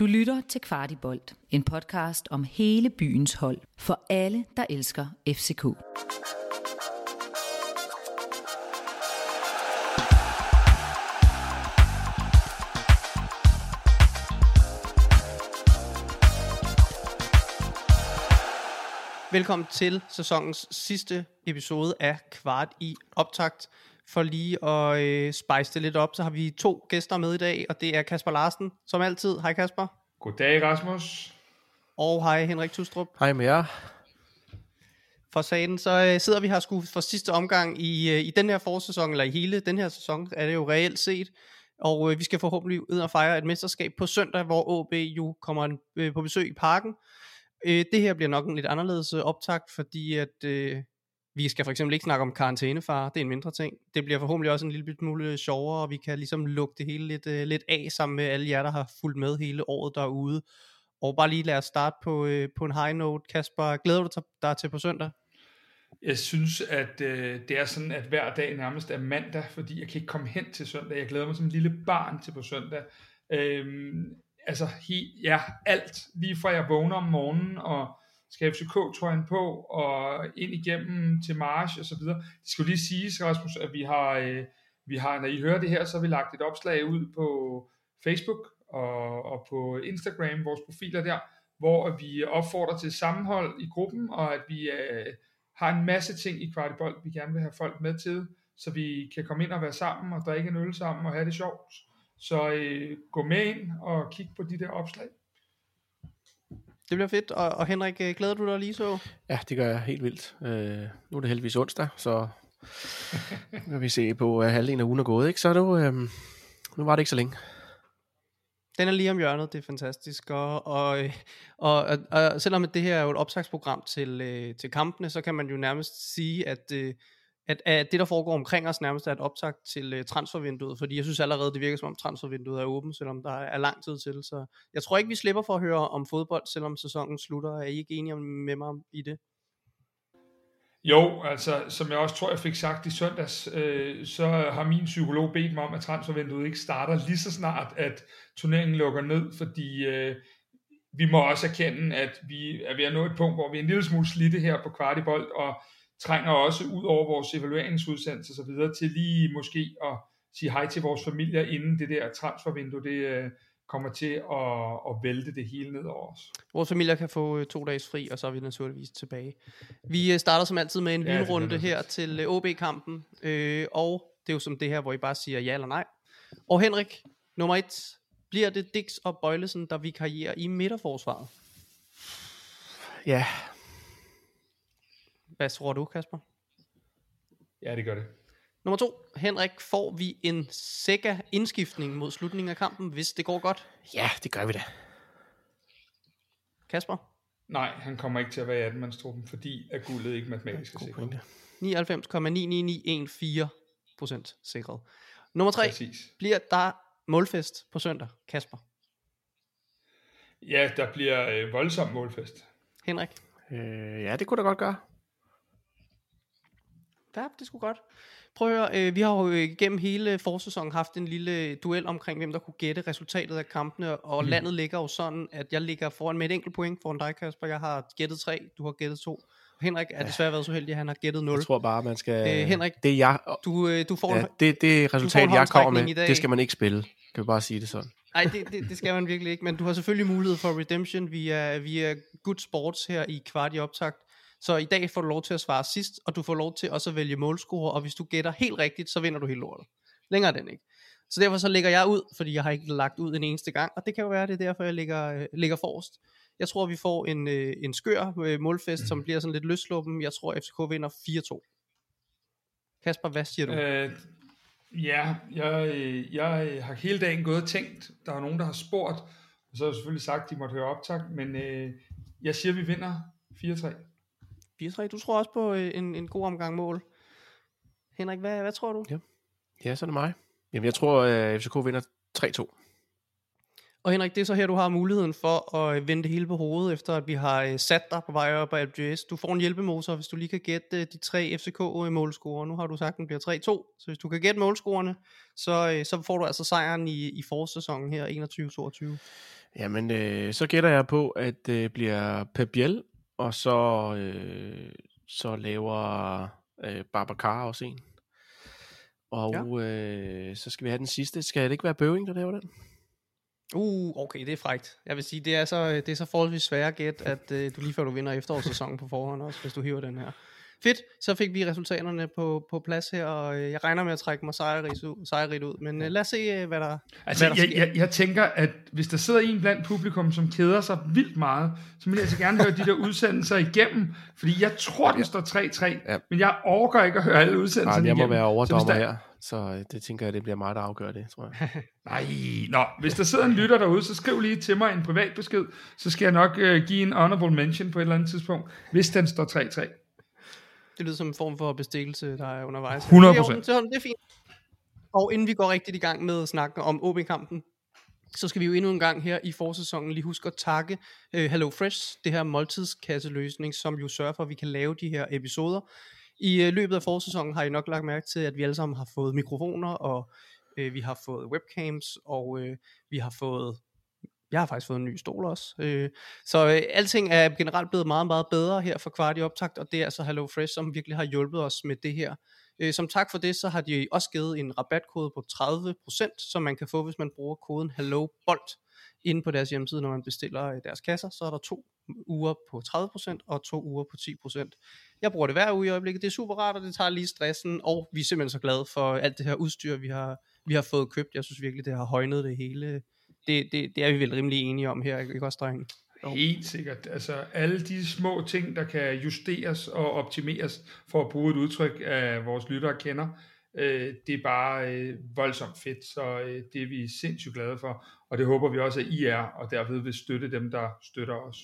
Du lytter til Kvartibolt, en podcast om hele byens hold, for alle, der elsker FCK. Velkommen til sæsonens sidste episode af Kvart i optakt. For lige at øh, spice det lidt op, så har vi to gæster med i dag, og det er Kasper Larsen, som altid. Hej Kasper. Goddag Rasmus. Og hej Henrik Tustrup. Hej med jer. For sagen, så øh, sidder vi her sgu for sidste omgang i, øh, i den her forsæson, eller i hele den her sæson, er det jo reelt set. Og øh, vi skal forhåbentlig ud og fejre et mesterskab på søndag, hvor AB jo kommer øh, på besøg i parken. Øh, det her bliver nok en lidt anderledes øh, optakt, fordi at øh, vi skal for eksempel ikke snakke om karantænefare, det er en mindre ting. Det bliver forhåbentlig også en lille smule sjovere, og vi kan ligesom lukke det hele lidt, øh, lidt af sammen med alle jer, der har fulgt med hele året derude. Og bare lige lad os starte på, øh, på en high note. Kasper, glæder du dig til på søndag? Jeg synes, at øh, det er sådan, at hver dag nærmest er mandag, fordi jeg kan ikke komme hen til søndag. Jeg glæder mig som en lille barn til på søndag. Øhm, altså, he, ja, alt. Lige fra jeg vågner om morgenen og skal FCK-trøjen på og ind igennem til march og så videre. Det skal jo lige siges, Rasmus, at vi har, øh, vi har, når I hører det her, så har vi lagt et opslag ud på Facebook og, og på Instagram, vores profiler der, hvor vi opfordrer til sammenhold i gruppen, og at vi øh, har en masse ting i Kvartibold, vi gerne vil have folk med til, så vi kan komme ind og være sammen og drikke en øl sammen og have det sjovt. Så øh, gå med ind og kig på de der opslag. Det bliver fedt. Og, og Henrik, øh, glæder du dig lige så? Ja, det gør jeg helt vildt. Øh, nu er det heldigvis onsdag, så kan vi se på, at halvdelen af ugen er gået, ikke? Så nu, øh, nu var det ikke så længe. Den er lige om hjørnet, det er fantastisk. Og, og, og, og, og selvom det her er jo et opsagsprogram til, øh, til kampene, så kan man jo nærmest sige, at, øh, at, at det, der foregår omkring os, nærmest er et optag til uh, transfervinduet, fordi jeg synes allerede, det virker som om transfervinduet er åbent, selvom der er lang tid til. Så jeg tror ikke, vi slipper for at høre om fodbold, selvom sæsonen slutter. Er I ikke enige med mig i det? Jo, altså som jeg også tror, jeg fik sagt i søndags, øh, så har min psykolog bedt mig om, at transfervinduet ikke starter lige så snart, at turneringen lukker ned, fordi øh, vi må også erkende, at vi er ved at nå et punkt, hvor vi er en lille smule slidte her på kvartibold, og trænger også ud over vores evalueringsudsendelse og så videre til lige måske at sige hej til vores familier, inden det der transfervindue, det øh, kommer til at, at vælte det hele ned over os. Vores familier kan få øh, to dages fri, og så er vi naturligvis tilbage. Vi øh, starter som altid med en ja, vinrunde her til OB-kampen, øh, og det er jo som det her, hvor I bare siger ja eller nej. Og Henrik, nummer et, bliver det Dix og Bøjlesen, der vi karrierer i midterforsvaret? Ja, hvad tror du, Kasper? Ja, det gør det. Nummer to, Henrik, får vi en sækker indskiftning mod slutningen af kampen, hvis det går godt? Ja, det gør vi da. Kasper? Nej, han kommer ikke til at være i 18 fordi at guldet ikke matematisk er sikret. 99,99914 procent sikret. Nummer tre, Præcis. bliver der målfest på søndag, Kasper? Ja, der bliver øh, voldsom målfest. Henrik? Øh, ja, det kunne da godt gøre. Ja, det skulle godt. Prøv at høre, øh, vi har jo gennem hele forsæsonen haft en lille duel omkring, hvem der kunne gætte resultatet af kampene, og mm. landet ligger jo sådan, at jeg ligger foran med et enkelt point foran dig, Kasper. Jeg har gættet tre, du har gættet to. Henrik er desværre været så heldig, at han har gættet 0. Jeg tror bare, man skal... Øh, Henrik, det, jeg, du, øh, du får ja, det, det resultat, jeg kommer med, det skal man ikke spille. Kan vi bare sige det sådan? Nej, det, det, det skal man virkelig ikke, men du har selvfølgelig mulighed for redemption via, via Good Sports her i kvart i optakt. Så i dag får du lov til at svare sidst, og du får lov til også at vælge målscorer, og hvis du gætter helt rigtigt, så vinder du hele lortet. Længere den ikke. Så derfor så lægger jeg ud, fordi jeg har ikke lagt ud en eneste gang, og det kan jo være, det er derfor, jeg ligger, øh, ligger forrest. Jeg tror, vi får en, øh, en skør øh, målfest, som bliver sådan lidt løsluppen. Jeg tror, FCK vinder 4-2. Kasper, hvad siger du? Øh, ja, jeg, øh, jeg øh, har hele dagen gået og tænkt. Der er nogen, der har spurgt, og så har jeg selvfølgelig sagt, at de måtte høre optag, men øh, jeg siger, at vi vinder 4-3. 4-3. Du tror også på øh, en, en god omgang mål. Henrik, hvad, hvad tror du? Ja. ja, så er det mig. Jamen, jeg tror, at øh, FCK vinder 3-2. Og Henrik, det er så her, du har muligheden for at øh, vende det hele på hovedet, efter at vi har sat dig på vej op af FGS. Du får en hjælpemotor, hvis du lige kan gætte de tre FCK-målscorer. Nu har du sagt, at den bliver 3-2, så hvis du kan gætte målscorerne, så, så får du altså sejren i, i forårssæsonen her, 21-22. Jamen, øh, så gætter jeg på, at det bliver Pep Biel, og så, øh, så laver øh, Babacar også en. Og ja. øh, så skal vi have den sidste. Skal det ikke være Bøving, der laver den? Uh, okay, det er frægt. Jeg vil sige, det er så, det er så forholdsvis svært gæt, at uh, du lige før du vinder efterårssæsonen på forhånd også, hvis du hiver den her. Fedt, så fik vi resultaterne på, på plads her, og uh, jeg regner med at trække mig sejrigt ud, sejrigt ud men uh, lad os se, uh, hvad der, altså, hvad der jeg, jeg, jeg tænker, at hvis der sidder en blandt publikum, som keder sig vildt meget, så vil jeg altså gerne høre de der udsendelser igennem, fordi jeg tror, den står 3-3, ja. men jeg overgår ikke at høre alle udsendelserne Nej, jeg må igennem. være overdommer her. Så øh, det tænker jeg, det bliver mig, der afgør det, tror jeg. Nej, nå, hvis der sidder en lytter derude, så skriv lige til mig en privat besked, så skal jeg nok uh, give en honorable mention på et eller andet tidspunkt, hvis den står 3-3. Det lyder som en form for bestikkelse, der er undervejs. 100%. Det er, det er fint. Og inden vi går rigtigt i gang med at snakke om OB-kampen, så skal vi jo endnu en gang her i forsæsonen lige huske at takke uh, Hello Fresh, det her måltidskasseløsning, som jo sørger for, at vi kan lave de her episoder. I øh, løbet af forsæsonen har I nok lagt mærke til, at vi alle sammen har fået mikrofoner, og øh, vi har fået webcams, og øh, vi har fået, jeg har faktisk fået en ny stol også. Øh, så øh, alting er generelt blevet meget, meget bedre her for kvart i optakt, og det er altså Hello Fresh, som virkelig har hjulpet os med det her. Øh, som tak for det, så har de også givet en rabatkode på 30%, som man kan få, hvis man bruger koden HelloBolt inde på deres hjemmeside, når man bestiller øh, deres kasser, så er der to uger på 30% og to uger på 10%. Jeg bruger det hver uge i øjeblikket, det er super rart, og det tager lige stressen, og vi er simpelthen så glade for alt det her udstyr, vi har, vi har fået købt. Jeg synes virkelig, det har højnet det hele. Det, det, det er vi vel rimelig enige om her, ikke også, drenge? Helt sikkert. Altså alle de små ting, der kan justeres og optimeres, for at bruge et udtryk, af vores lyttere kender, øh, det er bare øh, voldsomt fedt, så øh, det er vi sindssygt glade for, og det håber vi også, at I er, og derved vil støtte dem, der støtter os.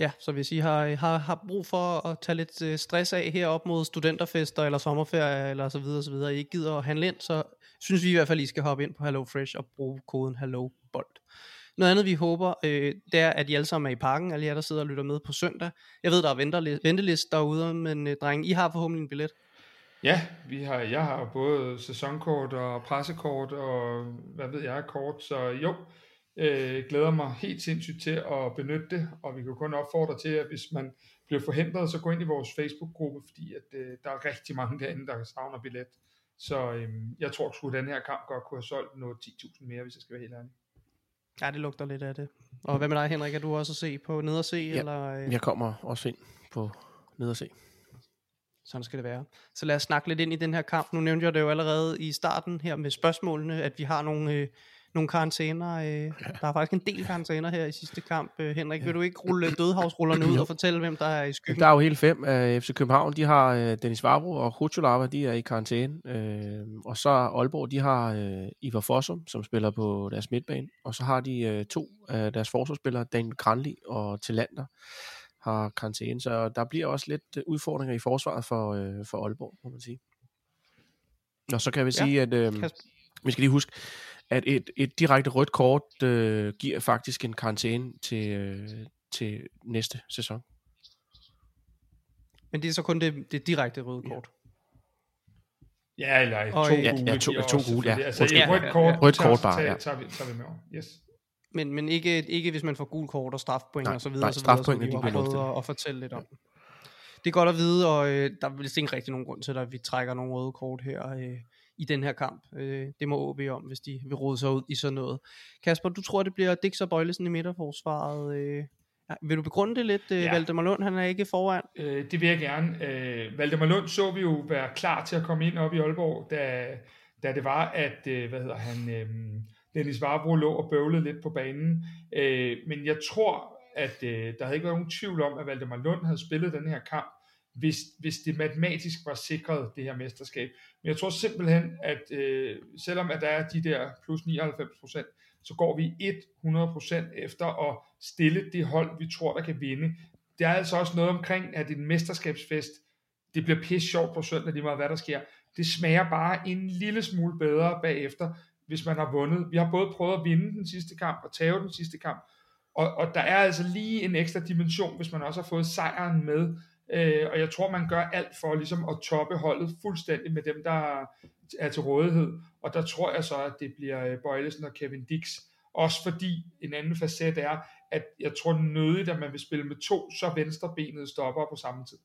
Ja, så hvis I har, har, har brug for at tage lidt øh, stress af her op mod studenterfester eller sommerferie eller så videre, så videre, og I ikke gider at handle ind, så synes vi i hvert fald, I skal hoppe ind på HelloFresh og bruge koden HelloBolt. Noget andet vi håber, øh, det er, at I alle sammen er i parken, alle jer der sidder og lytter med på søndag. Jeg ved, der er ventelist derude, men øh, drenge, I har forhåbentlig en billet. Ja, vi har, jeg har både sæsonkort og pressekort og hvad ved jeg, kort, så jo, øh, glæder mig helt sindssygt til at benytte det, og vi kan kun opfordre til, at hvis man bliver forhindret, så gå ind i vores Facebook-gruppe, fordi at, øh, der er rigtig mange derinde, der savner billet. Så øh, jeg tror sgu, at den her kamp godt kunne have solgt noget 10.000 mere, hvis jeg skal være helt ærlig. Ja, det lugter lidt af det. Og hvad med dig, Henrik? Er du også at se på ned og se? Ja, eller, øh? jeg kommer også ind på ned og se. Sådan skal det være. Så lad os snakke lidt ind i den her kamp. Nu nævnte jeg det jo allerede i starten her med spørgsmålene, at vi har nogle, øh, nogle karantæner. Øh, ja. Der er faktisk en del karantæner her i sidste kamp. Øh, Henrik, ja. vil du ikke rulle dødhavsrullerne ud og fortælle, hvem der er i skyggen? Der er jo hele fem af FC København. De har øh, Dennis Varbro og Kutsulava, de er i karantæne. Øh, og så Aalborg, de har øh, Ivar Fossum, som spiller på deres midtbane. Og så har de øh, to af deres forsvarsspillere, Daniel Granli og Tillander har karantæne, så der bliver også lidt udfordringer i forsvaret for, øh, for Aalborg, må man sige. Og så kan vi sige, ja. at øh, vi skal lige huske, at et, et direkte rødt kort øh, giver faktisk en karantæne til, øh, til næste sæson. Men det er så kun det, det direkte røde kort? Ja, eller og, to ja. Ja, to, to gule, ja. Altså et rødt kort, rødt kort bare, ja. tager, vi, tager vi med over. Yes. Men, men ikke, ikke hvis man får gul kort og strafpoint nej, og så videre, nej, så videre, som vi de har prøvet at, fortælle lidt om. Det er godt at vide, og øh, der er vist ikke rigtig nogen grund til, at vi trækker nogle røde kort her øh, i den her kamp. Øh, det må OB om, hvis de vil rode sig ud i sådan noget. Kasper, du tror, det bliver Dix og Bøjlesen i midterforsvaret. Øh, ja, vil du begrunde det lidt? Øh, ja. Valdemar Lund, han er ikke foran. Øh, det vil jeg gerne. Øh, Valdemar Lund så vi jo være klar til at komme ind op i Aalborg, da, da det var, at øh, hvad hedder han, øh, Dennis Varbro lå og bøvlede lidt på banen. Øh, men jeg tror, at øh, der havde ikke været nogen tvivl om, at Valdemar Lund havde spillet den her kamp, hvis, hvis det matematisk var sikret, det her mesterskab. Men jeg tror simpelthen, at øh, selvom at der er de der plus 99%, så går vi 100% efter at stille det hold, vi tror, der kan vinde. Der er altså også noget omkring, at en mesterskabsfest, det bliver pisse sjovt på søndag, lige meget hvad der sker. Det smager bare en lille smule bedre bagefter, hvis man har vundet. Vi har både prøvet at vinde den sidste kamp og tage den sidste kamp, og, og der er altså lige en ekstra dimension, hvis man også har fået sejren med. Øh, og jeg tror, man gør alt for ligesom at toppe holdet fuldstændig med dem, der er til rådighed. Og der tror jeg så, at det bliver øh, Bøjlesen og Kevin Dix. Også fordi en anden facet er, at jeg tror nødigt, at man vil spille med to så venstrebenede stopper på samme tid.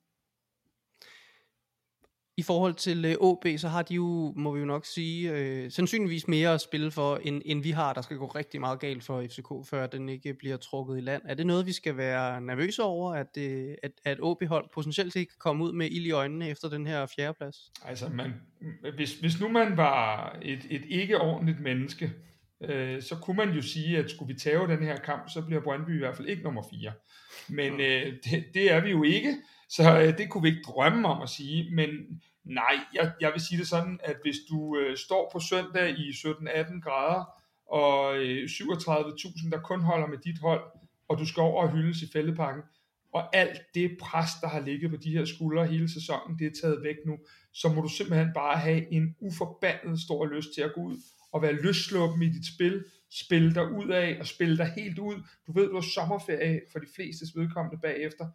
I forhold til øh, OB, så har de jo, må vi jo nok sige, øh, sandsynligvis mere at spille for, end, end vi har. Der skal gå rigtig meget galt for FCK, før den ikke bliver trukket i land. Er det noget, vi skal være nervøse over, at, øh, at, at OB-hold potentielt set kan komme ud med ild i øjnene efter den her fjerdeplads? Altså, man, hvis, hvis nu man var et, et ikke ordentligt menneske, øh, så kunne man jo sige, at skulle vi tage den her kamp, så bliver Brøndby i hvert fald ikke nummer 4. Men øh, det, det er vi jo ikke. Så øh, det kunne vi ikke drømme om at sige, men nej, jeg, jeg vil sige det sådan, at hvis du øh, står på søndag i 17-18 grader, og øh, 37.000, der kun holder med dit hold, og du skal over og hyldes i fældepakken, og alt det pres, der har ligget på de her skuldre hele sæsonen, det er taget væk nu, så må du simpelthen bare have en uforbandet stor lyst til at gå ud og være løsslåben i dit spil, spille dig ud af og spille dig helt ud. Du ved, du har sommerferie for de fleste vedkommende bagefter.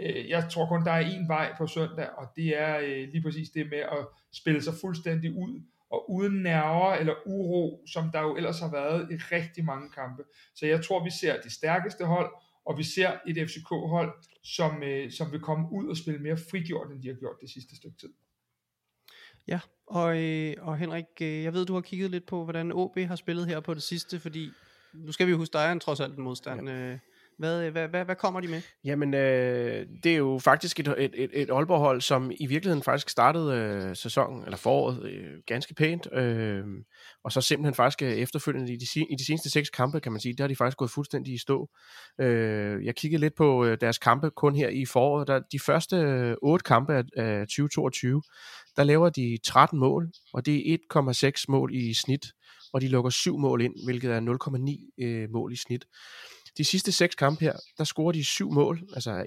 Øh, jeg tror kun, der er en vej på søndag, og det er øh, lige præcis det med at spille sig fuldstændig ud, og uden nerver eller uro, som der jo ellers har været i rigtig mange kampe. Så jeg tror, vi ser det stærkeste hold, og vi ser et FCK-hold, som, øh, som vil komme ud og spille mere frigjort, end de har gjort det sidste stykke tid. Ja, og, øh, og Henrik, øh, jeg ved, du har kigget lidt på, hvordan OB har spillet her på det sidste, fordi nu skal vi jo huske, der er en trods alt en modstand. Ja. Øh, hvad, øh, hvad, hvad, hvad kommer de med? Jamen, øh, det er jo faktisk et, et, et, et Aalborg-hold, som i virkeligheden faktisk startede øh, sæsonen, eller foråret, øh, ganske pænt, øh, og så simpelthen faktisk øh, efterfølgende i de, i de seneste seks kampe, kan man sige, der har de faktisk gået fuldstændig i stå. Øh, jeg kiggede lidt på øh, deres kampe kun her i foråret. Der, de første øh, otte kampe af, af 2022, der laver de 13 mål, og det er 1,6 mål i snit, og de lukker syv mål ind, hvilket er 0,9 øh, mål i snit. De sidste seks kampe her, der scorer de syv mål, altså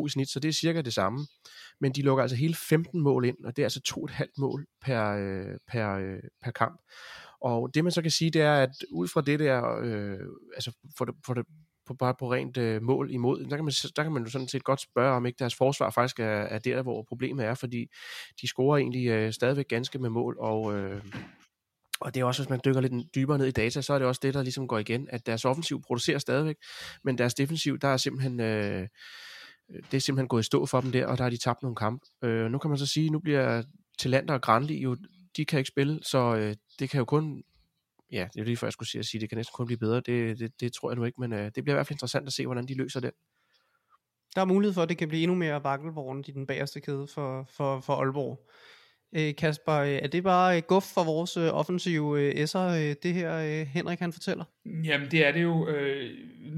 1,2 i snit, så det er cirka det samme. Men de lukker altså hele 15 mål ind, og det er altså to et halvt mål per, øh, per, øh, per kamp. Og det man så kan sige, det er, at ud fra det der, øh, altså for det, for det, på, bare på rent øh, mål imod, der kan, man, der kan man jo sådan set godt spørge, om ikke deres forsvar faktisk er, er der, hvor problemet er, fordi de scorer egentlig øh, stadigvæk ganske med mål, og, øh, og det er også, hvis man dykker lidt dybere ned i data, så er det også det, der ligesom går igen, at deres offensiv producerer stadigvæk, men deres defensiv, der er simpelthen, øh, øh, det er simpelthen gået i stå for dem der, og der har de tabt nogle kampe. Øh, nu kan man så sige, nu bliver Talander og Granli jo, de kan ikke spille, så øh, det kan jo kun, ja, det er lige før jeg skulle sige, at sige, det kan næsten kun blive bedre, det, det, det tror jeg nu ikke, men øh, det bliver i hvert fald interessant at se, hvordan de løser det. Der er mulighed for, at det kan blive endnu mere vakkelvognet i den bagerste kæde for, for, for Aalborg. Øh, Kasper, øh, er det bare øh, guf for vores offensive S'er, det her Henrik han fortæller? Jamen det er det jo, øh,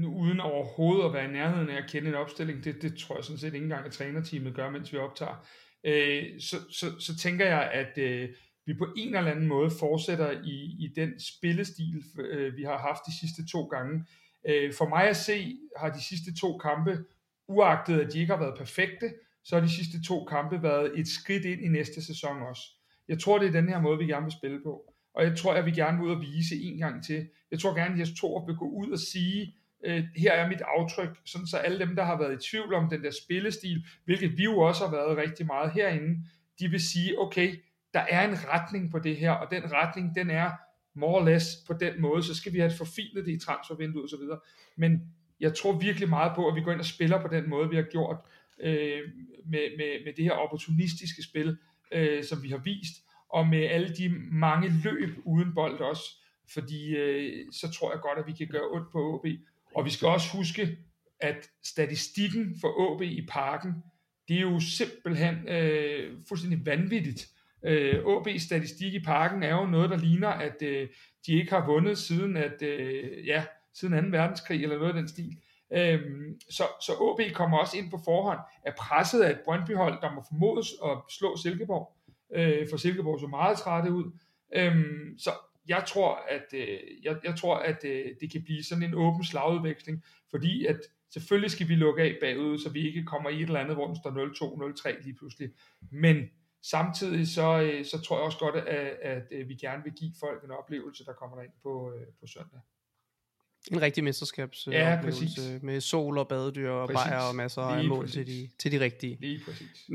uden overhovedet at være i nærheden af at kende en opstilling, det, det tror jeg sådan set ikke engang, at trænerteamet gør, mens vi optager. Øh, så, så, så tænker jeg, at øh, vi på en eller anden måde fortsætter i, i den spillestil, øh, vi har haft de sidste to gange. Øh, for mig at se, har de sidste to kampe, uagtet at de ikke har været perfekte, så har de sidste to kampe været et skridt ind i næste sæson også. Jeg tror, det er den her måde, vi gerne vil spille på. Og jeg tror, at vi gerne vil ud og vise en gang til. Jeg tror gerne, at Jes Torup vil gå ud og sige, øh, her er mit aftryk, sådan så alle dem, der har været i tvivl om den der spillestil, hvilket vi jo også har været rigtig meget herinde, de vil sige, okay, der er en retning på det her, og den retning, den er more or less på den måde, så skal vi have forfinet det i transfervinduet osv. Men jeg tror virkelig meget på, at vi går ind og spiller på den måde, vi har gjort øh, med, med, med det her opportunistiske spil, øh, som vi har vist, og med alle de mange løb uden bold også, fordi øh, så tror jeg godt, at vi kan gøre ondt på OB. Og vi skal også huske, at statistikken for OB i parken, det er jo simpelthen øh, fuldstændig vanvittigt. Øh, OB's statistik i parken er jo noget, der ligner, at øh, de ikke har vundet siden, at, øh, ja, siden 2. verdenskrig, eller noget af den stil. Øhm, så, så OB kommer også ind på forhånd, er presset af et Brøndby-hold, der må formodes at slå Silkeborg, øh, for Silkeborg så meget trætte ud. Øhm, så jeg tror, at, øh, jeg, jeg tror, at øh, det kan blive sådan en åben slagudveksling, fordi at selvfølgelig skal vi lukke af bagud, så vi ikke kommer i et eller andet, hvor den står 0-2, 0-3 lige pludselig. Men samtidig så, øh, så tror jeg også godt, at, at, at vi gerne vil give folk en oplevelse, der kommer ind på, øh, på søndag. En rigtig mesterskabs ja, præcis. med sol og badedyr og præcis. bajer og masser af mål til de, til de rigtige. Lige præcis.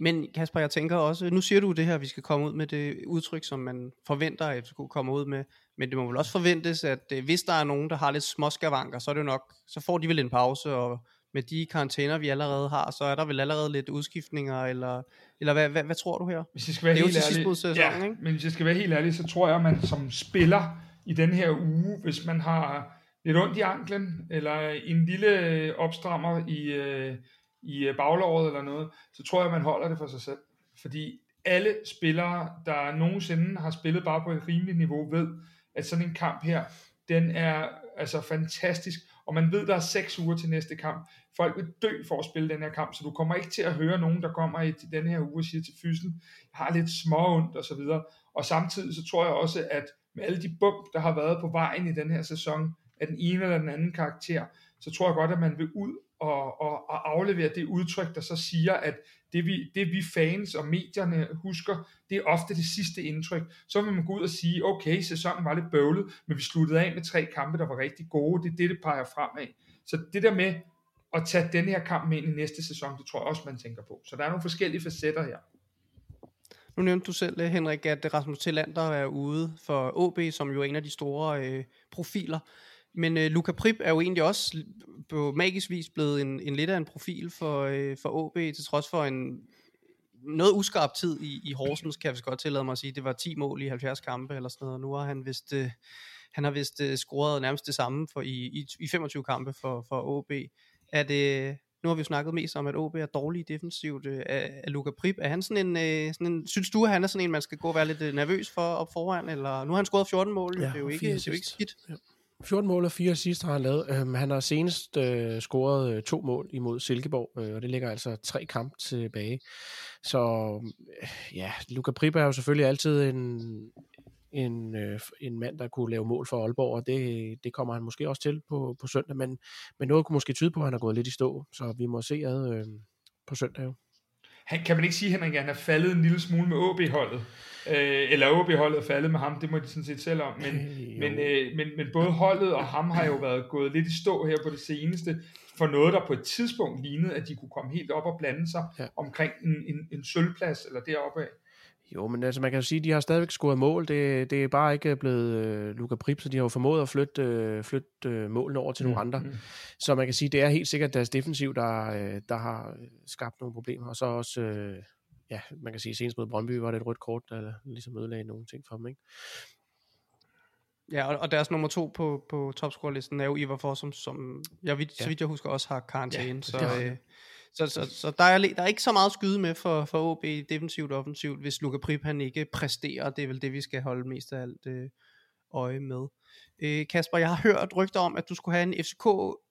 Men Kasper, jeg tænker også, nu siger du det her, vi skal komme ud med det udtryk, som man forventer, at FCK kommer ud med. Men det må vel også forventes, at øh, hvis der er nogen, der har lidt småskavanker, så er det jo nok, så får de vel en pause, og med de karantæner, vi allerede har, så er der vel allerede lidt udskiftninger, eller, eller hvad, hvad, hvad tror du her? Hvis jeg skal være Det er jo helt til sidst ja, ikke? men hvis jeg skal være helt ærlig, så tror jeg, at man som spiller i den her uge, hvis man har lidt ondt i anklen, eller en lille øh, opstrammer i, øh, i øh, baglåret eller noget, så tror jeg, man holder det for sig selv. Fordi alle spillere, der nogensinde har spillet bare på et rimeligt niveau, ved, at sådan en kamp her, den er altså fantastisk, og man ved, der er seks uger til næste kamp. Folk vil dø for at spille den her kamp, så du kommer ikke til at høre nogen, der kommer i til den her uge og siger til fysen, jeg har lidt småondt og så videre. Og samtidig så tror jeg også, at med alle de bump, der har været på vejen i den her sæson, af den ene eller den anden karakter, så tror jeg godt, at man vil ud og, og, og aflevere det udtryk, der så siger, at det vi, det vi fans og medierne husker, det er ofte det sidste indtryk. Så vil man gå ud og sige, okay, sæsonen var lidt bøvlet, men vi sluttede af med tre kampe, der var rigtig gode. Det er det, det peger fremad. Så det der med at tage den her kamp med ind i næste sæson, det tror jeg også, man tænker på. Så der er nogle forskellige facetter her. Nu nævnte du selv, Henrik, at Rasmus Tillander er ude for OB, som jo er en af de store øh, profiler. Men øh, Luca Prip er jo egentlig også på magisk vis blevet en, en lidt af en profil for, øh, for OB, til trods for en noget uskarp tid i, i Horsens, kan jeg godt tillade mig at sige. Det var 10 mål i 70 kampe eller sådan noget, og nu har han vist, øh, han har vist øh, scoret nærmest det samme for, i, i, i 25 kampe for, for OB. Er det, nu har vi jo snakket mest om, at OB er dårlig defensivt øh, af, af Luca Prip. Er han sådan en, øh, sådan en, synes du, at han er sådan en, man skal gå og være lidt øh, nervøs for op foran? Eller, nu har han scoret 14 mål, ja, det er jo ikke, det er jo ikke skidt. Ja. 14 mål og 4 sidst har han lavet. Øhm, han har senest øh, scoret øh, to mål imod Silkeborg, øh, og det ligger altså tre kampe tilbage. Så øh, ja, Luca Priba er jo selvfølgelig altid en, en, øh, en mand, der kunne lave mål for Aalborg, og det, det kommer han måske også til på, på søndag, men, men noget kunne måske tyde på, at han er gået lidt i stå, så vi må se ad øh, på søndag jo. Han, kan man ikke sige, Henrik, at han er faldet en lille smule med OB-holdet? Øh, eller OB-holdet er faldet med ham, det må de sådan set selv om. Men, Øh, men, øh, men, men både holdet og ham har jo været gået lidt i stå her på det seneste, for noget, der på et tidspunkt lignede, at de kunne komme helt op og blande sig ja. omkring en, en, en sølvplads, eller deroppe af. Jo, men altså man kan jo sige, at de har stadigvæk scoret mål. Det, det er bare ikke blevet øh, Luca Prip, så de har jo formået at flytte, øh, flytte øh, målene over til nogle andre. Mm. Så man kan sige, det er helt sikkert deres defensiv, der, øh, der har skabt nogle problemer. Og så også, øh, ja, man kan sige, senest mod Brøndby var det et rødt kort, der ligesom ødelagde nogle ting for dem, ikke? Ja, og, og deres nummer to på, på topscore-listen er jo Ivar Fossum, som jeg vidt, ja. Så vidt jeg husker også har karantæne. Ja, så, øh, så, så, så der, er, der er ikke så meget at skyde med for, for OB defensivt og offensivt, hvis Luka Prip han ikke præsterer. Det er vel det, vi skal holde mest af alt øh, øje med. Øh, Kasper, jeg har hørt rygter om, at du skulle have en FCK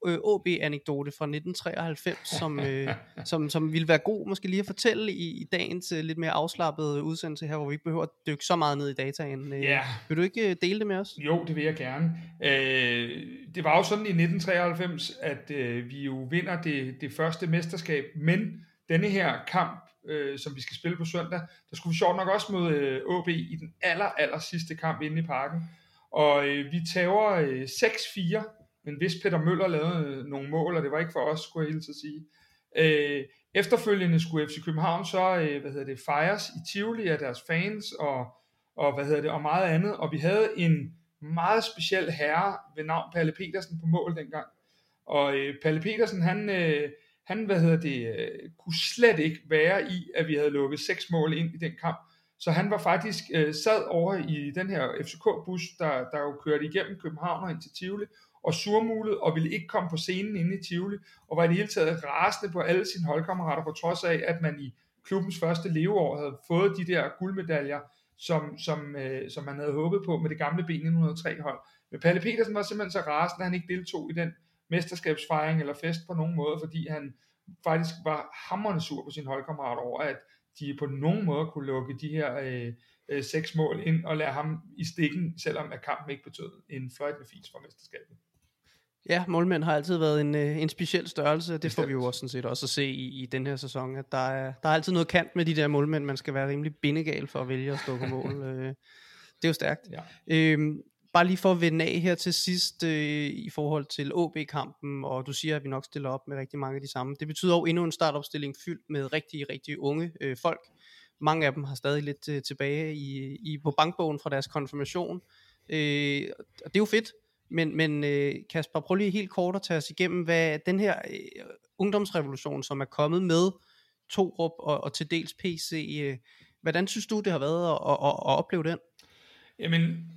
øh, OB-anekdote fra 1993, som, øh, som, som ville være god måske lige at fortælle i, i dagens øh, lidt mere afslappede udsendelse her, hvor vi ikke behøver at dykke så meget ned i dataen. Øh, Ja. Vil du ikke øh, dele det med os? Jo, det vil jeg gerne. Øh, det var jo sådan i 1993, at øh, vi jo vinder det, det første mesterskab, men denne her kamp, øh, som vi skal spille på søndag, der skulle vi sjovt nok også møde øh, OB i den aller, aller sidste kamp inde i parken. Og øh, vi tager øh, 6-4, men hvis Peter Møller lavede øh, nogle mål, og det var ikke for os, skulle jeg hele tiden sige. Øh, efterfølgende skulle FC København så, øh, hvad hedder det, fejres i Tivoli af deres fans, og, og hvad hedder det, og meget andet, og vi havde en meget speciel herre ved navn Palle Petersen på mål dengang. Og øh, Palle Petersen, han, øh, han hvad hedder det, øh, kunne slet ikke være i, at vi havde lukket seks mål ind i den kamp. Så han var faktisk øh, sad over i den her FCK-bus, der, der jo kørte igennem København og ind til Tivoli, og surmulet og ville ikke komme på scenen inde i Tivoli, og var i det hele taget rasende på alle sine holdkammerater, på trods af, at man i klubbens første leveår havde fået de der guldmedaljer, som, som, øh, som man havde håbet på med det gamle B903 hold. Men Palle Petersen var simpelthen så rasende, at han ikke deltog i den mesterskabsfejring eller fest på nogen måde, fordi han faktisk var hammerende sur på sin holdkammerater over, at de på nogen måde kunne lukke de her øh, øh, seks mål ind og lade ham i stikken, selvom at kampen ikke betød en fløjtende fis for mesterskabet. Ja, målmænd har altid været en, øh, en speciel størrelse. Det får vi jo også sådan set også at se i, i den her sæson, at der er, der er altid noget kant med de der målmænd. Man skal være rimelig bindegal for at vælge at stå på mål. Øh, det er jo stærkt. Ja. Øhm, bare lige for at vende af her til sidst øh, i forhold til OB-kampen, og du siger, at vi nok stiller op med rigtig mange af de samme. Det betyder jo endnu en startopstilling fyldt med rigtig, rigtig unge øh, folk. Mange af dem har stadig lidt øh, tilbage i, i, på bankbogen fra deres konfirmation. Øh, og det er jo fedt, men, men øh, Kasper, prøv lige helt kort at tage os igennem, hvad den her øh, ungdomsrevolution, som er kommet med Torup og, og til dels PC, øh, hvordan synes du, det har været at, at, at, at opleve den? Jamen,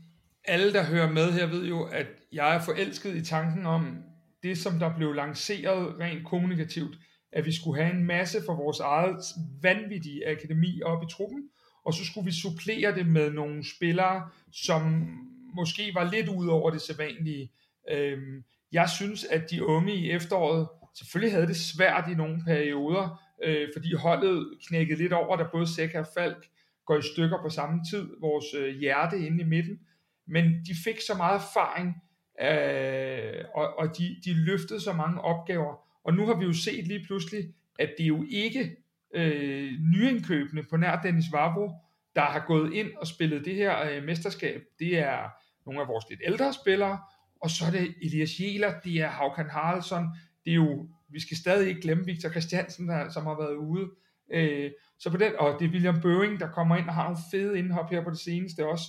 alle der hører med her ved jo, at jeg er forelsket i tanken om det, som der blev lanceret rent kommunikativt, at vi skulle have en masse for vores eget vanvittige akademi op i truppen, og så skulle vi supplere det med nogle spillere, som måske var lidt ud over det sædvanlige. Øhm, jeg synes, at de unge i efteråret selvfølgelig havde det svært i nogle perioder, øh, fordi holdet knækkede lidt over, da både Sæk og Falk går i stykker på samme tid, vores øh, hjerte inde i midten, men de fik så meget erfaring, øh, og, og de, de løftede så mange opgaver, og nu har vi jo set lige pludselig, at det er jo ikke øh, nyindkøbende på nær Dennis Vavro, der har gået ind og spillet det her øh, mesterskab. Det er nogle af vores lidt ældre spillere, og så er det Elias Jæler, det er Haukan Haraldsson, det er jo, vi skal stadig ikke glemme Victor Christiansen, der, som har været ude. Øh, så på den, og det er William Bøving, der kommer ind og har nogle fede indhop her på det seneste også.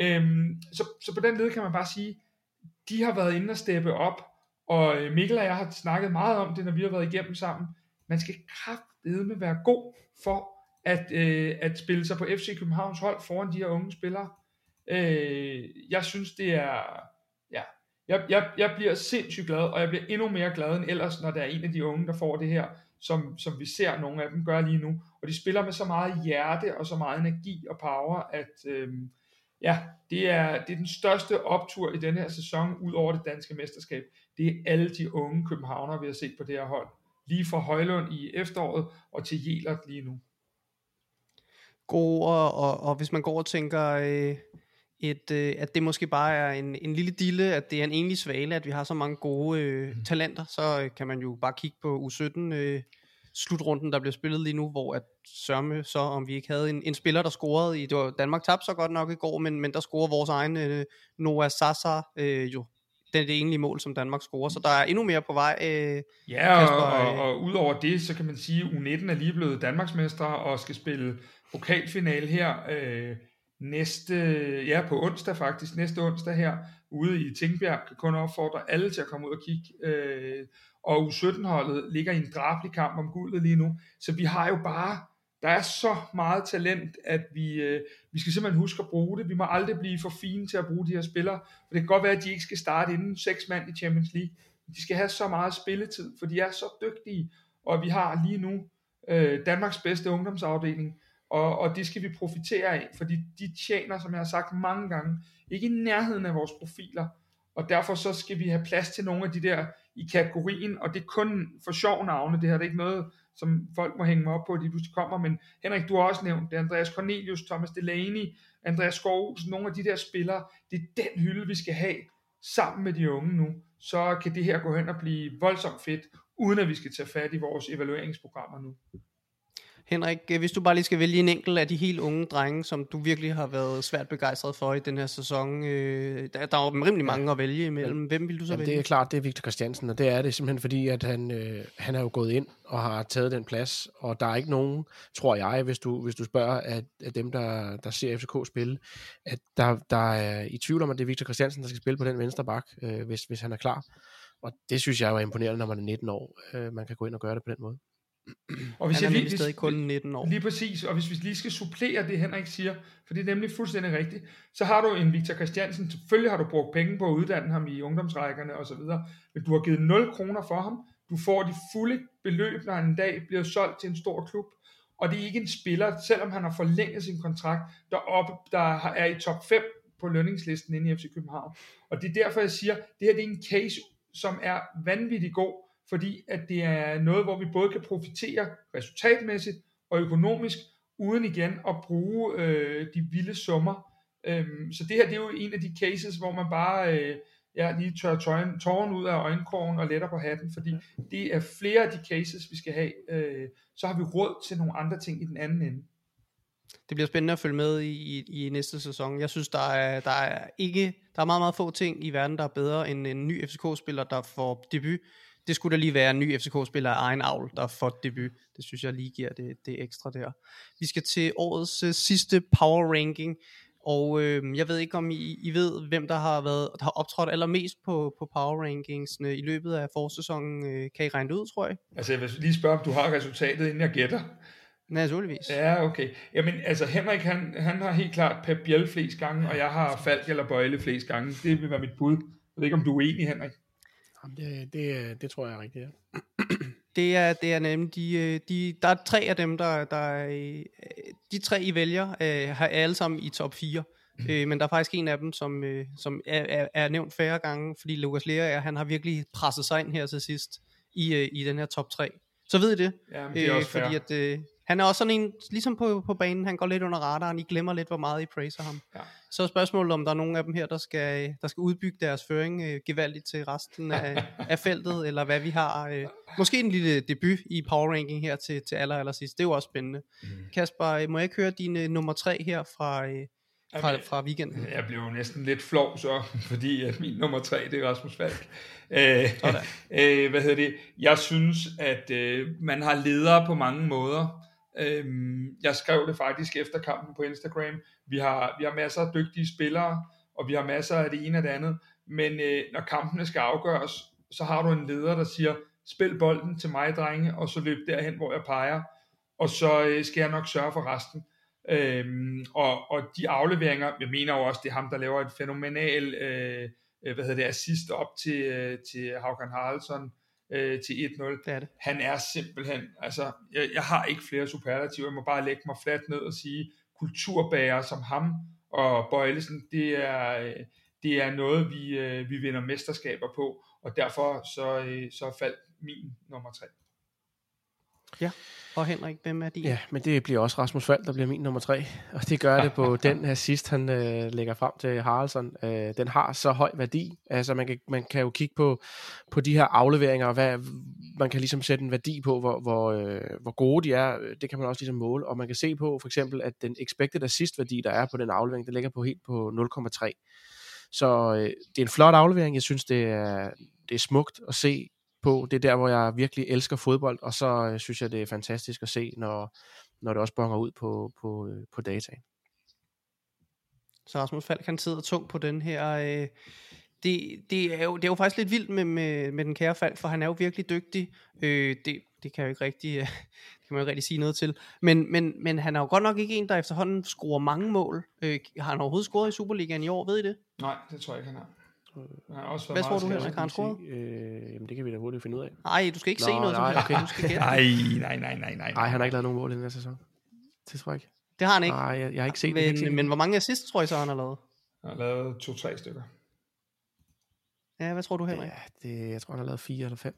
Øhm, så, så på den led kan man bare sige, de har været inde og steppe op, og øh, Mikkel og jeg har snakket meget om det, når vi har været igennem sammen. Man skal kraftedeme være god for at, øh, at spille sig på FC Københavns hold foran de her unge spillere. Øh, jeg synes, det er... Ja, jeg, jeg, jeg bliver sindssygt glad, og jeg bliver endnu mere glad end ellers, når der er en af de unge, der får det her, som, som vi ser nogle af dem gøre lige nu. Og de spiller med så meget hjerte og så meget energi og power, at øh, ja, det er, det er den største optur i den her sæson, ud over det danske mesterskab. Det er alle de unge københavnere, vi har set på det her hold. Lige fra Højlund i efteråret og til Jelert lige nu. God, og, og, og hvis man går og tænker, øh, et, øh, at det måske bare er en, en lille dille, at det er en enlig svale, at vi har så mange gode øh, mm. talenter, så øh, kan man jo bare kigge på U17 øh, slutrunden, der bliver spillet lige nu, hvor at sørme så, om vi ikke havde en, en spiller, der scorede i, det var Danmark tabte så godt nok i går, men, men der scorer vores egen øh, Noah Sasa øh, jo det er det enlige mål, som Danmark scorer. Så der er endnu mere på vej. Øh, ja, Kasper, og, og, og udover det, så kan man sige, at U19 er lige blevet Danmarksmestre og skal spille pokalfinale her øh, næste, ja på onsdag faktisk, næste onsdag her, ude i Tingbjerg, kan kun opfordre alle til at komme ud og kigge. Øh, og U17-holdet ligger i en drabelig kamp om guldet lige nu, så vi har jo bare, der er så meget talent, at vi, øh, vi skal simpelthen huske at bruge det. Vi må aldrig blive for fine til at bruge de her spillere, for det kan godt være, at de ikke skal starte inden seks mand i Champions League. De skal have så meget spilletid, for de er så dygtige, og vi har lige nu øh, Danmarks bedste ungdomsafdeling, og, og det skal vi profitere af, fordi de tjener, som jeg har sagt mange gange, ikke i nærheden af vores profiler, og derfor så skal vi have plads til nogle af de der i kategorien, og det er kun for sjov navne, det her det er ikke noget, som folk må hænge mig op på, at de pludselig kommer, men Henrik, du har også nævnt, det. Andreas Cornelius, Thomas Delaney, Andreas Skovhus, nogle af de der spillere, det er den hylde, vi skal have sammen med de unge nu, så kan det her gå hen og blive voldsomt fedt, uden at vi skal tage fat i vores evalueringsprogrammer nu. Henrik, øh, hvis du bare lige skal vælge en enkelt af de helt unge drenge, som du virkelig har været svært begejstret for i den her sæson. Øh, der, der er jo rimelig mange at vælge imellem. Hvem vil du så Jamen, vælge? Det er klart, det er Victor Christiansen, og det er det simpelthen fordi, at han, øh, han er jo gået ind og har taget den plads, og der er ikke nogen, tror jeg, hvis du, hvis du spørger at, at dem, der, der ser FCK spille, at der, der er i tvivl om, at det er Victor Christiansen, der skal spille på den venstre bak, øh, hvis, hvis han er klar. Og det synes jeg er imponerende, når man er 19 år. Øh, man kan gå ind og gøre det på den måde. Og hvis han er jeg lige, stadig kun 19 år. Lige præcis, og hvis vi lige skal supplere det, Henrik siger, for det er nemlig fuldstændig rigtigt, så har du en Victor Christiansen, selvfølgelig har du brugt penge på at uddanne ham i ungdomsrækkerne osv., men du har givet 0 kroner for ham, du får de fulde beløb, når han en dag bliver solgt til en stor klub, og det er ikke en spiller, selvom han har forlænget sin kontrakt, der, op, der er i top 5 på lønningslisten inde i FC København. Og det er derfor, jeg siger, det her det er en case, som er vanvittigt god, fordi at det er noget, hvor vi både kan profitere resultatmæssigt og økonomisk, uden igen at bruge øh, de vilde summer. Øhm, så det her det er jo en af de cases, hvor man bare øh, ja, lige tør tøjen, tåren ud af øjenkrogen og letter på hatten, fordi det er flere af de cases, vi skal have. Øh, så har vi råd til nogle andre ting i den anden ende. det bliver spændende at følge med i, i, i næste sæson. Jeg synes, der er, der er ikke, der er meget, meget få ting i verden, der er bedre end en ny FCK-spiller, der får debut. Det skulle da lige være en ny FCK-spiller af egen avl, der får debut. Det synes jeg lige giver det, det ekstra der. Vi skal til årets uh, sidste power ranking, og øh, jeg ved ikke om I, I ved, hvem der har været der har optrådt allermest på, på power rankingsene i løbet af forsæsonen. Øh, kan I regne det ud, tror jeg? Altså jeg vil lige spørge, om du har resultatet, inden jeg gætter. Naturligvis. Ja, okay. Jamen, altså Henrik, han, han har helt klart Pep Biel flest gange, og jeg har Falk eller Bøjle flest gange. Det vil være mit bud. Jeg ved ikke, om du er enig, Henrik? Jamen, det, det, det tror jeg er rigtigt, ja. Det er, det er nemlig, de, øh, de, der er tre af dem, der, der er, øh, de tre I vælger, øh, har alle sammen i top 4. Øh, men der er faktisk en af dem, som, øh, som er, er, er nævnt færre gange, fordi Lukas Lea, han har virkelig presset sig ind her til sidst i, øh, i den her top 3. Så ved I det, Ja, men det er også fordi fair. at, øh, han er også sådan en, ligesom på, på banen, han går lidt under radaren, I glemmer lidt, hvor meget I praiser ham. Ja. Så er spørgsmålet, om der er nogen af dem her, der skal, der skal udbygge deres føring øh, gevaldigt til resten af, af feltet, eller hvad vi har. Øh. Måske en lille debut i power ranking her til, til aller, aller sidst. Det er jo også spændende. Mm. Kasper, øh, må jeg ikke høre din øh, nummer 3 her fra, øh, fra, Jamen, fra weekenden? Jeg blev jo næsten lidt flov så, fordi at min nummer tre, det er Rasmus Falk. Øh, øh, hvad hedder det? Jeg synes, at øh, man har ledere på mange måder. Øh, jeg skrev det faktisk efter kampen på Instagram. Vi har, vi har masser af dygtige spillere, og vi har masser af det ene og det andet. Men øh, når kampene skal afgøres, så har du en leder, der siger, spil bolden til mig, drenge, og så løb derhen, hvor jeg peger. Og så øh, skal jeg nok sørge for resten. Øhm, og, og de afleveringer, jeg mener jo også, det er ham, der laver et fænomenal, øh, øh, hvad hedder det, assist op til, øh, til Haukan Haraldsson øh, til 1-0. Det er det. Han er simpelthen, altså, jeg, jeg har ikke flere superlativer, jeg må bare lægge mig fladt ned og sige, kulturbager som ham og Bøjlesen, det er, øh, det er noget, vi, øh, vi vinder mesterskaber på, og derfor så, øh, så faldt min nummer tre. Og Henrik, hvem er din? Ja, men det bliver også Rasmus Fald, der bliver min nummer tre. Og det gør det på den assist, han øh, lægger frem til Haraldsson. Øh, den har så høj værdi. Altså man kan, man kan jo kigge på, på de her afleveringer, og hvad, man kan ligesom sætte en værdi på, hvor, hvor, øh, hvor gode de er. Det kan man også ligesom måle. Og man kan se på for eksempel, at den expected assist værdi, der er på den aflevering, den ligger på helt på 0,3. Så øh, det er en flot aflevering. Jeg synes, det er, det er smukt at se på. Det er der, hvor jeg virkelig elsker fodbold, og så øh, synes jeg, det er fantastisk at se, når, når det også bonger ud på, på, øh, på dataen. Så Rasmus Falk, han sidder tungt på den her. Øh, det, det, er jo, det er jo faktisk lidt vildt med, med, med den kære Falk, for han er jo virkelig dygtig. Øh, det, det kan jeg jo ikke rigtig, det kan man jo ikke rigtig sige noget til. Men, men, men han er jo godt nok ikke en, der efterhånden scorer mange mål. Øh, har han overhovedet scoret i Superligaen i år, ved I det? Nej, det tror jeg ikke, han har. Han har også Hvad tror du, Henrik? Har han scoret? Øh, jamen, det kan vi da hurtigt finde ud af. Nej, du skal ikke Nå, se noget, nej, okay. du skal gætte. Nej, nej, nej, nej, nej. Nej, han har ikke lavet nogen mål i den her sæson. Det tror jeg ikke. Det har han ikke. Nej, jeg, jeg har ikke set det. Men, det. men hvor mange assists tror I så, han har lavet? Han har lavet to-tre stykker. Ja, hvad tror du, Henrik? Ja, det, jeg tror, han har lavet fire eller fem.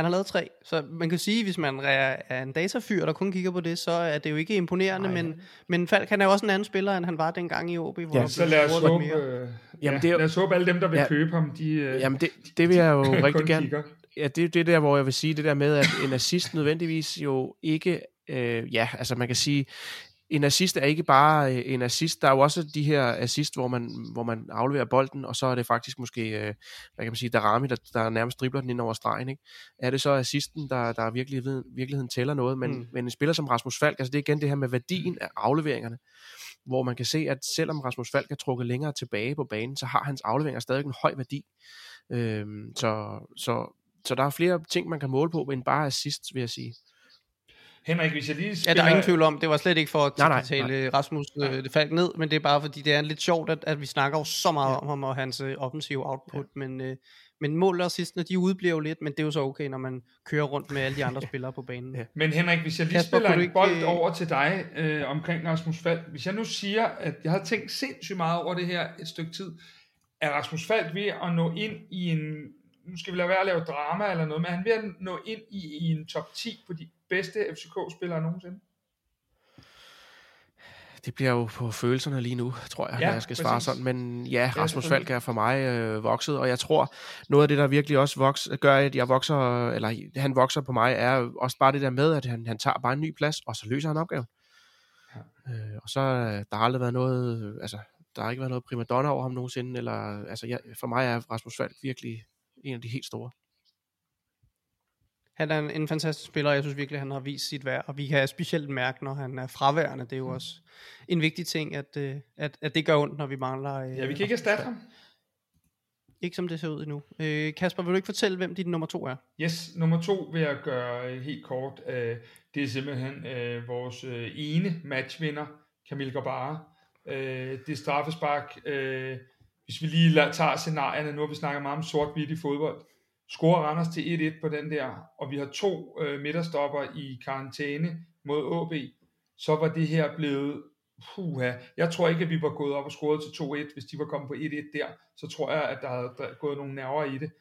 Han har lavet tre. Så man kan sige, hvis man er en datafyr, der kun kigger på det, så er det jo ikke imponerende, Nej, men, men Falk han er jo også en anden spiller, end han var dengang i OB, hvor Ja, Så lad os håbe, øh, Jamen, ja, det er lad os håbe alle dem, der vil Ja. købe ham, de øh, Jamen, det, det vil jeg jo rigtig gerne. kigger. Ja, det er det der, hvor jeg vil sige det der med, at en assist nødvendigvis jo ikke, øh, ja, altså man kan sige, en assist er ikke bare øh, en assist. Der er jo også de her assist, hvor man, hvor man afleverer bolden, og så er det faktisk måske, øh, hvad kan man sige, Darami, der, der nærmest dribler den ind over stregen. Ikke? Er det så assisten, der, der i virkeligheden, virkeligheden tæller noget? Men, mm. men en spiller som Rasmus Falk, altså det er igen det her med værdien af afleveringerne, hvor man kan se, at selvom Rasmus Falk er trukket længere tilbage på banen, så har hans afleveringer stadig en høj værdi. Øhm, så, så, så der er flere ting, man kan måle på, end bare assist, vil jeg sige. Henrik, hvis jeg lige Ja, spiller... der er ingen tvivl om, det var slet ikke for at Nej, nej, tale Rasmus øh, det faldt ned, men det er bare fordi, det er lidt sjovt, at, at vi snakker jo så meget om ham og hans øh, offensive output, men, øh, men mål og assistene, de udbliver jo lidt, men det er jo så okay, når man kører rundt med alle de andre spillere på banen. Ja. Men Henrik, hvis jeg lige Kasper, spiller en ikke, bold øh, over til dig øh, omkring Rasmus Falk. Hvis jeg nu siger, at jeg har tænkt sindssygt meget over det her et stykke tid, er Rasmus Falk ved at nå ind i en, nu skal vi lade være at lave drama eller noget, men han at nå ind i, i en top 10 på de bedste FCK-spillere nogensinde? Det bliver jo på følelserne lige nu, tror jeg, Ja, når jeg skal svare præcis. sådan. Men ja, Rasmus. Falk er for mig øh, vokset, og jeg tror, noget af det, der virkelig også voks, gør, at jeg vokser, eller han vokser på mig, er også bare det der med, at han, han tager bare en ny plads, og så løser han opgaven. Ja. Øh, og så øh, der har aldrig været noget, altså der har ikke været noget primadonna over ham nogensinde, eller, altså ja, for mig er Rasmus Falk virkelig en af de helt store. Han er en, en fantastisk spiller, og jeg synes virkelig, han har vist sit værd, og vi kan specielt mærke, når han er fraværende. Det er jo mm. også en vigtig ting, at, øh, at, at det gør ondt, når vi mangler... Øh, ja, vi kan ikke erstatte ham. Ikke som det ser ud endnu. Øh, Kasper, vil du ikke fortælle, hvem din nummer to er? Yes, nummer to vil jeg gøre øh, helt kort. Øh, det er simpelthen øh, vores øh, ene matchvinder, Camille Gabara. Øh, det er straffespark. Øh, hvis vi lige tager scenarierne, nu har vi snakket meget om sort-hvidt i fodbold. Scorer Randers til 1-1 på den der, og vi har to øh, midterstopper i karantæne mod AB, så var det her blevet puha, jeg tror ikke, at vi var gået op og scoret til 2-1, hvis de var kommet på 1-1 der, så tror jeg, at der havde gået nogle nerver i det.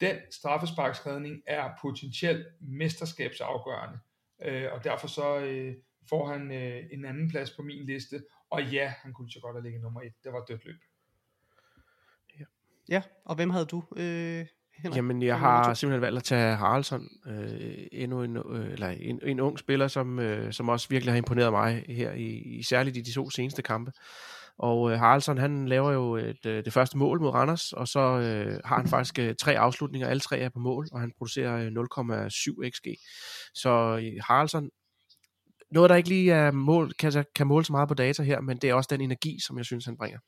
Den straffesparksredning er potentielt mesterskabsafgørende, øh, og derfor så øh, får han øh, en anden plads på min liste, og ja, han kunne så godt have ligget nummer 1, det var dødt løb. Ja, og hvem havde du? Øh, Henrik? Jamen, jeg har simpelthen valgt at tage Haraldsson, øh, endnu en, øh, eller en, en ung spiller, som, øh, som også virkelig har imponeret mig her, i, i særligt i de to seneste kampe. Og øh, Haraldsson, han laver jo et, øh, det første mål mod Randers, og så øh, har han faktisk øh, tre afslutninger, alle tre er på mål, og han producerer øh, 0,7 xg. Så øh, Haraldsson, noget der ikke lige er mål, kan, kan måle så meget på data her, men det er også den energi, som jeg synes, han bringer.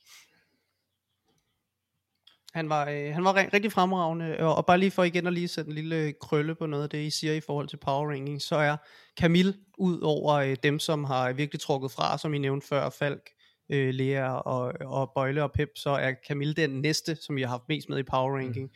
Han var, øh, han var rigtig fremragende, og, og bare lige for igen at lige sætte en lille krølle på noget af det, I siger i forhold til power ranking, så er Camille ud over øh, dem, som har virkelig trukket fra, som I nævnte før, Falk, øh, Lea og, og Bøjle og Pep, så er Camille den næste, som vi har haft mest med i power ranking. Mm.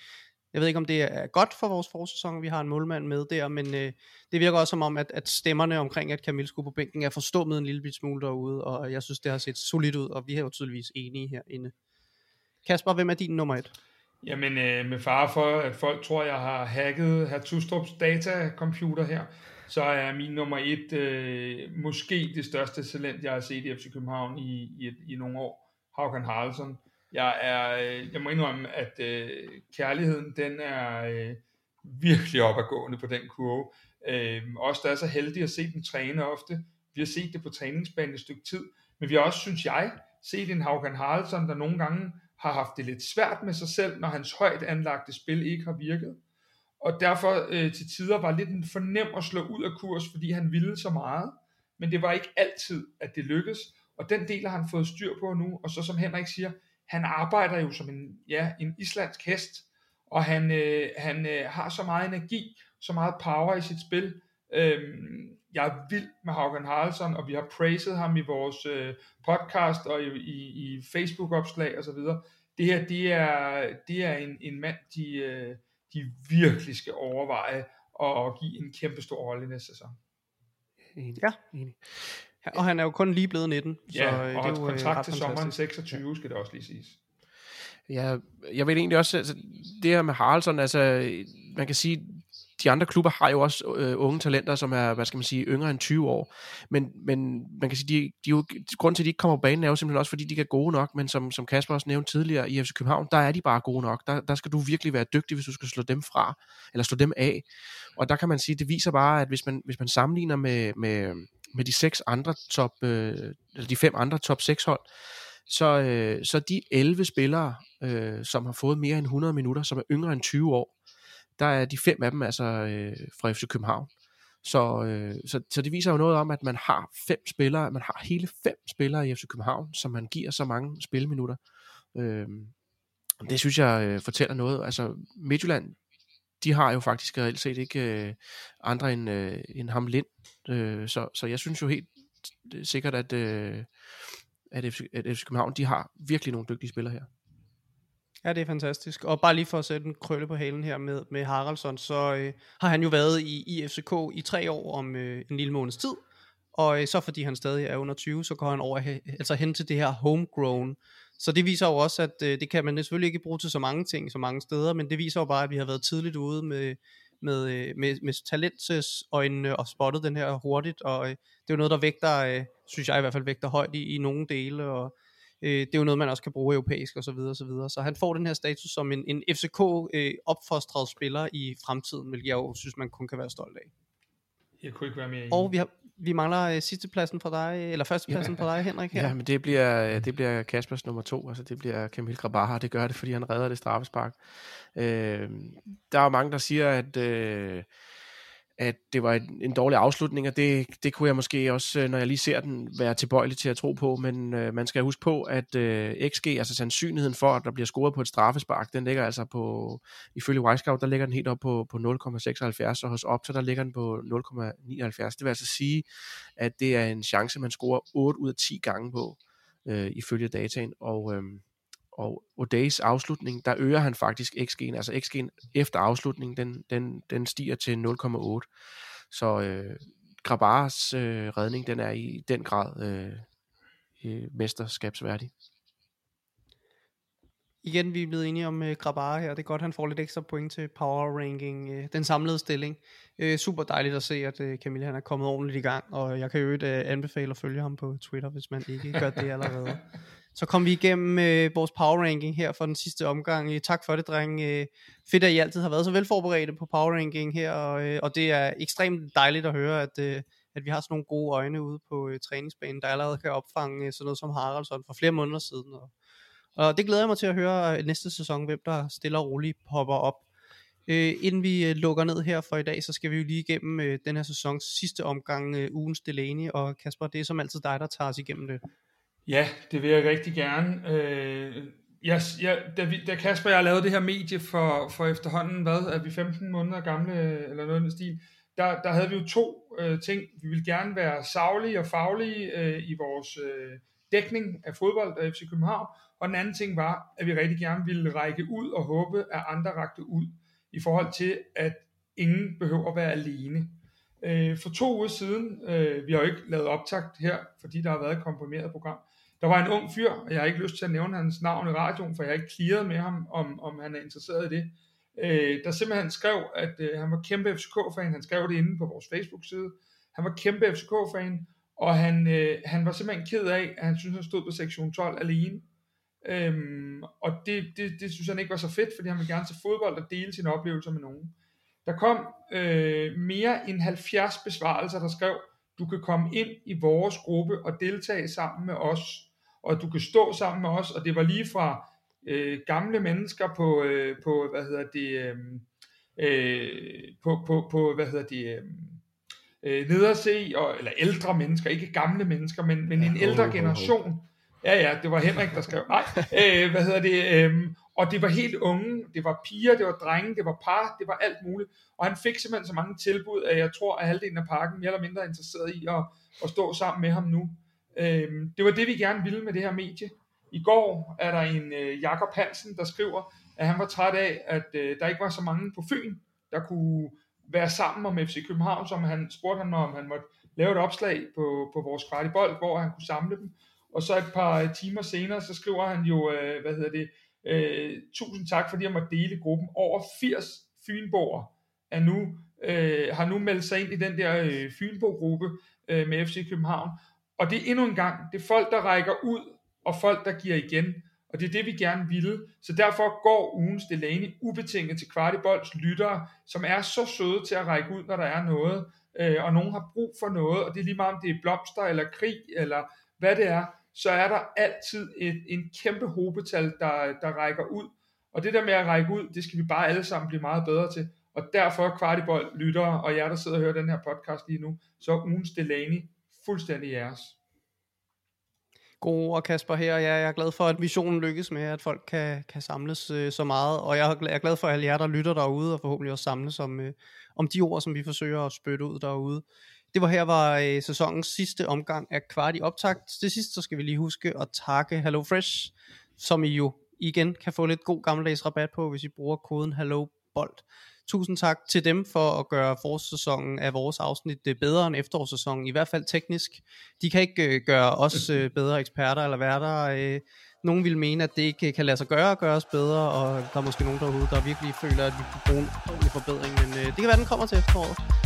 Jeg ved ikke, om det er godt for vores forsæson, vi har en målmand med der, men øh, det virker også som om, at, at stemmerne omkring, at Camille skulle på bænken, er forstummet en lille smule derude, og jeg synes, det har set solidt ud, og vi er jo tydeligvis enige herinde. Kasper, hvem er din nummer et? Jamen, øh, med fare for, at folk tror, jeg har hacket herr Tustrups datacomputer her, så er min nummer et øh, måske det største talent, jeg har set i FC København i, i, i nogle år. Haukan Haraldsson. Jeg, er, øh, jeg må indrømme, at øh, kærligheden, den er øh, virkelig opadgående på den kurve. Øh, også der er så heldige at se dem træne ofte. Vi har set det på træningsbanen et stykke tid, men vi har også, synes jeg, set en Haukan Haraldsson, der nogle gange har haft det lidt svært med sig selv, når hans højt anlagte spil ikke har virket. Og derfor øh, til tider var lidt en fornem at slå ud af kurs, fordi han ville så meget. Men det var ikke altid, at det lykkedes. Og den del har han fået styr på nu. Og så som Henrik siger, han arbejder jo som en, ja, en islandsk hest. Og han, øh, han øh, har så meget energi, så meget power i sit spil. øh, jeg er vild med Haugen Haraldsson, og vi har praised ham i vores øh, podcast og i, i, i Facebook-opslag osv. Det her, det er, det er en, en mand, de, øh, de virkelig skal overveje og give en kæmpe stor rolle i næste sæson. Enig. Ja. Enig. Og han er jo kun lige blevet 19. Så ja, og det er jo kontrakt til sommeren 26, ja. skal det også lige siges. Ja, jeg vil egentlig også, altså, det her med Haraldsson, altså, man kan sige, de andre klubber har jo også øh, unge talenter, som er, hvad skal man sige, yngre end 20 år. Men, men man kan sige, de, de jo, grunden til, at de ikke kommer på banen, er jo simpelthen også, fordi de er gode nok. Men som, som Kasper også nævnte tidligere, i FC København, der er de bare gode nok. Der, der skal du virkelig være dygtig, hvis du skal slå dem fra, eller slå dem af. Og der kan man sige, det viser bare, at hvis man, hvis man sammenligner med, med, med de seks andre top, øh, eller de fem andre top 6 hold, så, øh, så de 11 spillere, øh, som har fået mere end 100 minutter, som er yngre end 20 år, der er de fem af dem altså øh, fra FC København. Så, øh, så, så det viser jo noget om, at man har fem spillere, man har hele fem spillere i FC København, som man giver så mange spilminutter. Øh, det synes jeg øh, fortæller noget. Altså Midtjylland, de har jo faktisk reelt set ikke øh, andre end, øh, end ham Lind. Øh, så, så jeg synes jo helt øh, sikkert, at, øh, at, FC, at FC København, de har virkelig nogle dygtige spillere her. Ja, det er fantastisk. Og bare lige for at sætte en krølle på halen her med, med Haraldsson, så øh, har han jo været i, i FCK i tre år om øh, en lille måneds tid. Og øh, så fordi han stadig er under 20, så går han over altså hen til det her homegrown. Så det viser jo også, at øh, det kan man selvfølgelig ikke bruge til så mange ting, så mange steder, men det viser jo bare, at vi har været tidligt ude med, med, øh, med, med talentøjnene øh, og spottet den her hurtigt, og øh, det er jo noget, der vægter, øh, synes jeg i hvert fald vægter højt i, i nogle dele, og Øh, det er jo noget, man også kan bruge europæisk og så videre, og så videre. Så han får den her status som en, en FCK øh, opfostret spiller i fremtiden, hvilket jeg jo synes, man kun kan være stolt af. Jeg kunne ikke være mere enig. Og vi, har, vi mangler øh, sidstepladsen for dig, eller førstepladsen ja. for dig, Henrik. Her. Ja, men det bliver, det bliver Kaspers nummer to, altså det bliver Kamil Grabaha, det gør det, fordi han redder det straffespark. Øh, der er mange, der siger, at øh, at det var en, en dårlig afslutning, og det, det kunne jeg måske også, øh, når jeg lige ser den, være tilbøjelig til at tro på, men øh, man skal huske på, at øh, XG, altså sandsynligheden for, at der bliver scoret på et straffespark, den ligger altså på, ifølge Wisecout, der ligger den helt op på, på 0,76, og hos Opta, der ligger den på 0,79. Det vil altså sige, at det er en chance, man scorer 8 ud af 10 gange på, øh, ifølge dataen, og... Øh, og O'Days afslutning, der øger han faktisk XG'en, altså XG'en efter afslutningen, den, den, den stiger til 0,8. Så øh, Grabars øh, redning, den er i den grad øh, mesterskabsværdig. Igen, vi er blevet enige om uh, Grabar her. Det er godt, han får lidt ekstra point til power ranking, uh, den samlede stilling. Uh, super dejligt at se, at uh, Camille han er kommet ordentligt i gang, og jeg kan jo uh, anbefale at følge ham på Twitter, hvis man ikke gør det allerede. Så kom vi igennem øh, vores power ranking her for den sidste omgang. Øh, tak for det, dreng. Øh, fedt, at I altid har været så velforberedte på power ranking her, og, øh, og det er ekstremt dejligt at høre, at, øh, at vi har sådan nogle gode øjne ude på øh, træningsbanen, der allerede kan opfange øh, sådan noget som Haraldsson for flere måneder siden. Og, og det glæder jeg mig til at høre øh, næste sæson, hvem der stille og roligt popper op. Øh, inden vi øh, lukker ned her for i dag, så skal vi jo lige igennem øh, den her sæsons sidste omgang, øh, ugens Delaney, og Kasper, det er som altid dig, der tager os igennem det. Ja, det vil jeg rigtig gerne. Øh, jeg, jeg, da, vi, da Kasper og jeg lavede det her medie for, for efterhånden, hvad, er vi 15 måneder gamle, eller noget i stil, der, der havde vi jo to øh, ting. Vi ville gerne være savlige og faglige øh, i vores øh, dækning af fodbold af FC København, og den anden ting var, at vi rigtig gerne ville række ud og håbe, at andre rakte ud, i forhold til, at ingen behøver at være alene. Øh, for to uger siden, øh, vi har jo ikke lavet optakt her, fordi der har været et komprimeret program, der var en ung fyr, og jeg har ikke lyst til at nævne hans navn i radioen, for jeg har ikke clearet med ham, om, om han er interesseret i det, øh, der simpelthen skrev, at øh, han var kæmpe FCK-fan, han skrev det inde på vores Facebook-side, han var kæmpe FCK-fan, og han, øh, han var simpelthen ked af, at han synes, han stod på sektion 12 alene. Øhm, og det, det, det synes han ikke var så fedt, fordi han ville gerne se fodbold og dele sine oplevelser med nogen. Der kom øh, mere end 70 besvarelser, der skrev, du kan komme ind i vores gruppe og deltage sammen med os og du kan stå sammen med os, og det var lige fra øh, gamle mennesker på, øh, på hvad hedder det, øh, øh, på, på, på, hvad hedder det, øh, øh nederse, og, eller ældre mennesker, ikke gamle mennesker, men, men en ældre generation. Ja, ja, det var Henrik, der skrev, nej, øh, hvad hedder det, øh, og det var helt unge, det var piger, det var drenge, det var par, det var alt muligt, og han fik simpelthen så mange tilbud, at jeg tror, at halvdelen af parken mere eller mindre er interesseret i at, at stå sammen med ham nu. Øh, det var det, vi gerne ville med det her medie. I går er der en øh, Jakob Hansen, der skriver, at han var træt af, at øh, der ikke var så mange på Fyn, der kunne være sammen om FC København, som han spurgte ham, om han måtte lave et opslag på, på vores kvartibold, bold, hvor han kunne samle dem. Og så et par øh, timer senere, så skriver han jo, øh, hvad hedder det, øh, tusind tak, fordi jeg måtte dele gruppen. Over 80 Fynborger er nu, øh, har nu meldt sig ind i den der øh, Fynbo-gruppe øh, med FC København. Og det er endnu en gang, det er folk, der rækker ud, og folk, der giver igen. Og det er det, vi gerne ville. Så derfor går ugens Delaney ubetinget til Kvartibolds lyttere, som er så søde til at række ud, når der er noget. Øh, og nogen har brug for noget, og det er lige meget om det er blomster, eller krig, eller hvad det er, så er der altid et, en kæmpe hobetal, der, der rækker ud. Og det der med at række ud, det skal vi bare alle sammen blive meget bedre til. Og derfor Kvartibold lyttere, og jer der sidder og hører den her podcast lige nu, så ugens Delaney fuldstændig jeres. God og Kasper her. Jeg er glad for, at visionen lykkes med, at folk kan, kan samles øh, så meget. Og jeg er glad for alle jer, der lytter derude, og forhåbentlig også samles om, øh, om de ord, som vi forsøger at spytte ud derude. Det var her, var øh, sæsonens sidste omgang af kvart i optakt. Til sidst, så skal vi lige huske at takke HelloFresh, som I jo igen kan få lidt god gammeldags rabat på, hvis I bruger koden HelloBold. Tusind tak til dem for at gøre forårssæsonen af vores afsnit øh, bedre end efterårssæsonen, i hvert fald teknisk. De kan ikke øh, gøre os øh, bedre eksperter eller værter. Øh, nogen vil mene, at det ikke kan lade sig gøre at gøre os bedre, og der er måske nogen derude, der virkelig føler, at vi kunne bruge en ordentlig forbedring, men øh, det kan være, den kommer til efteråret.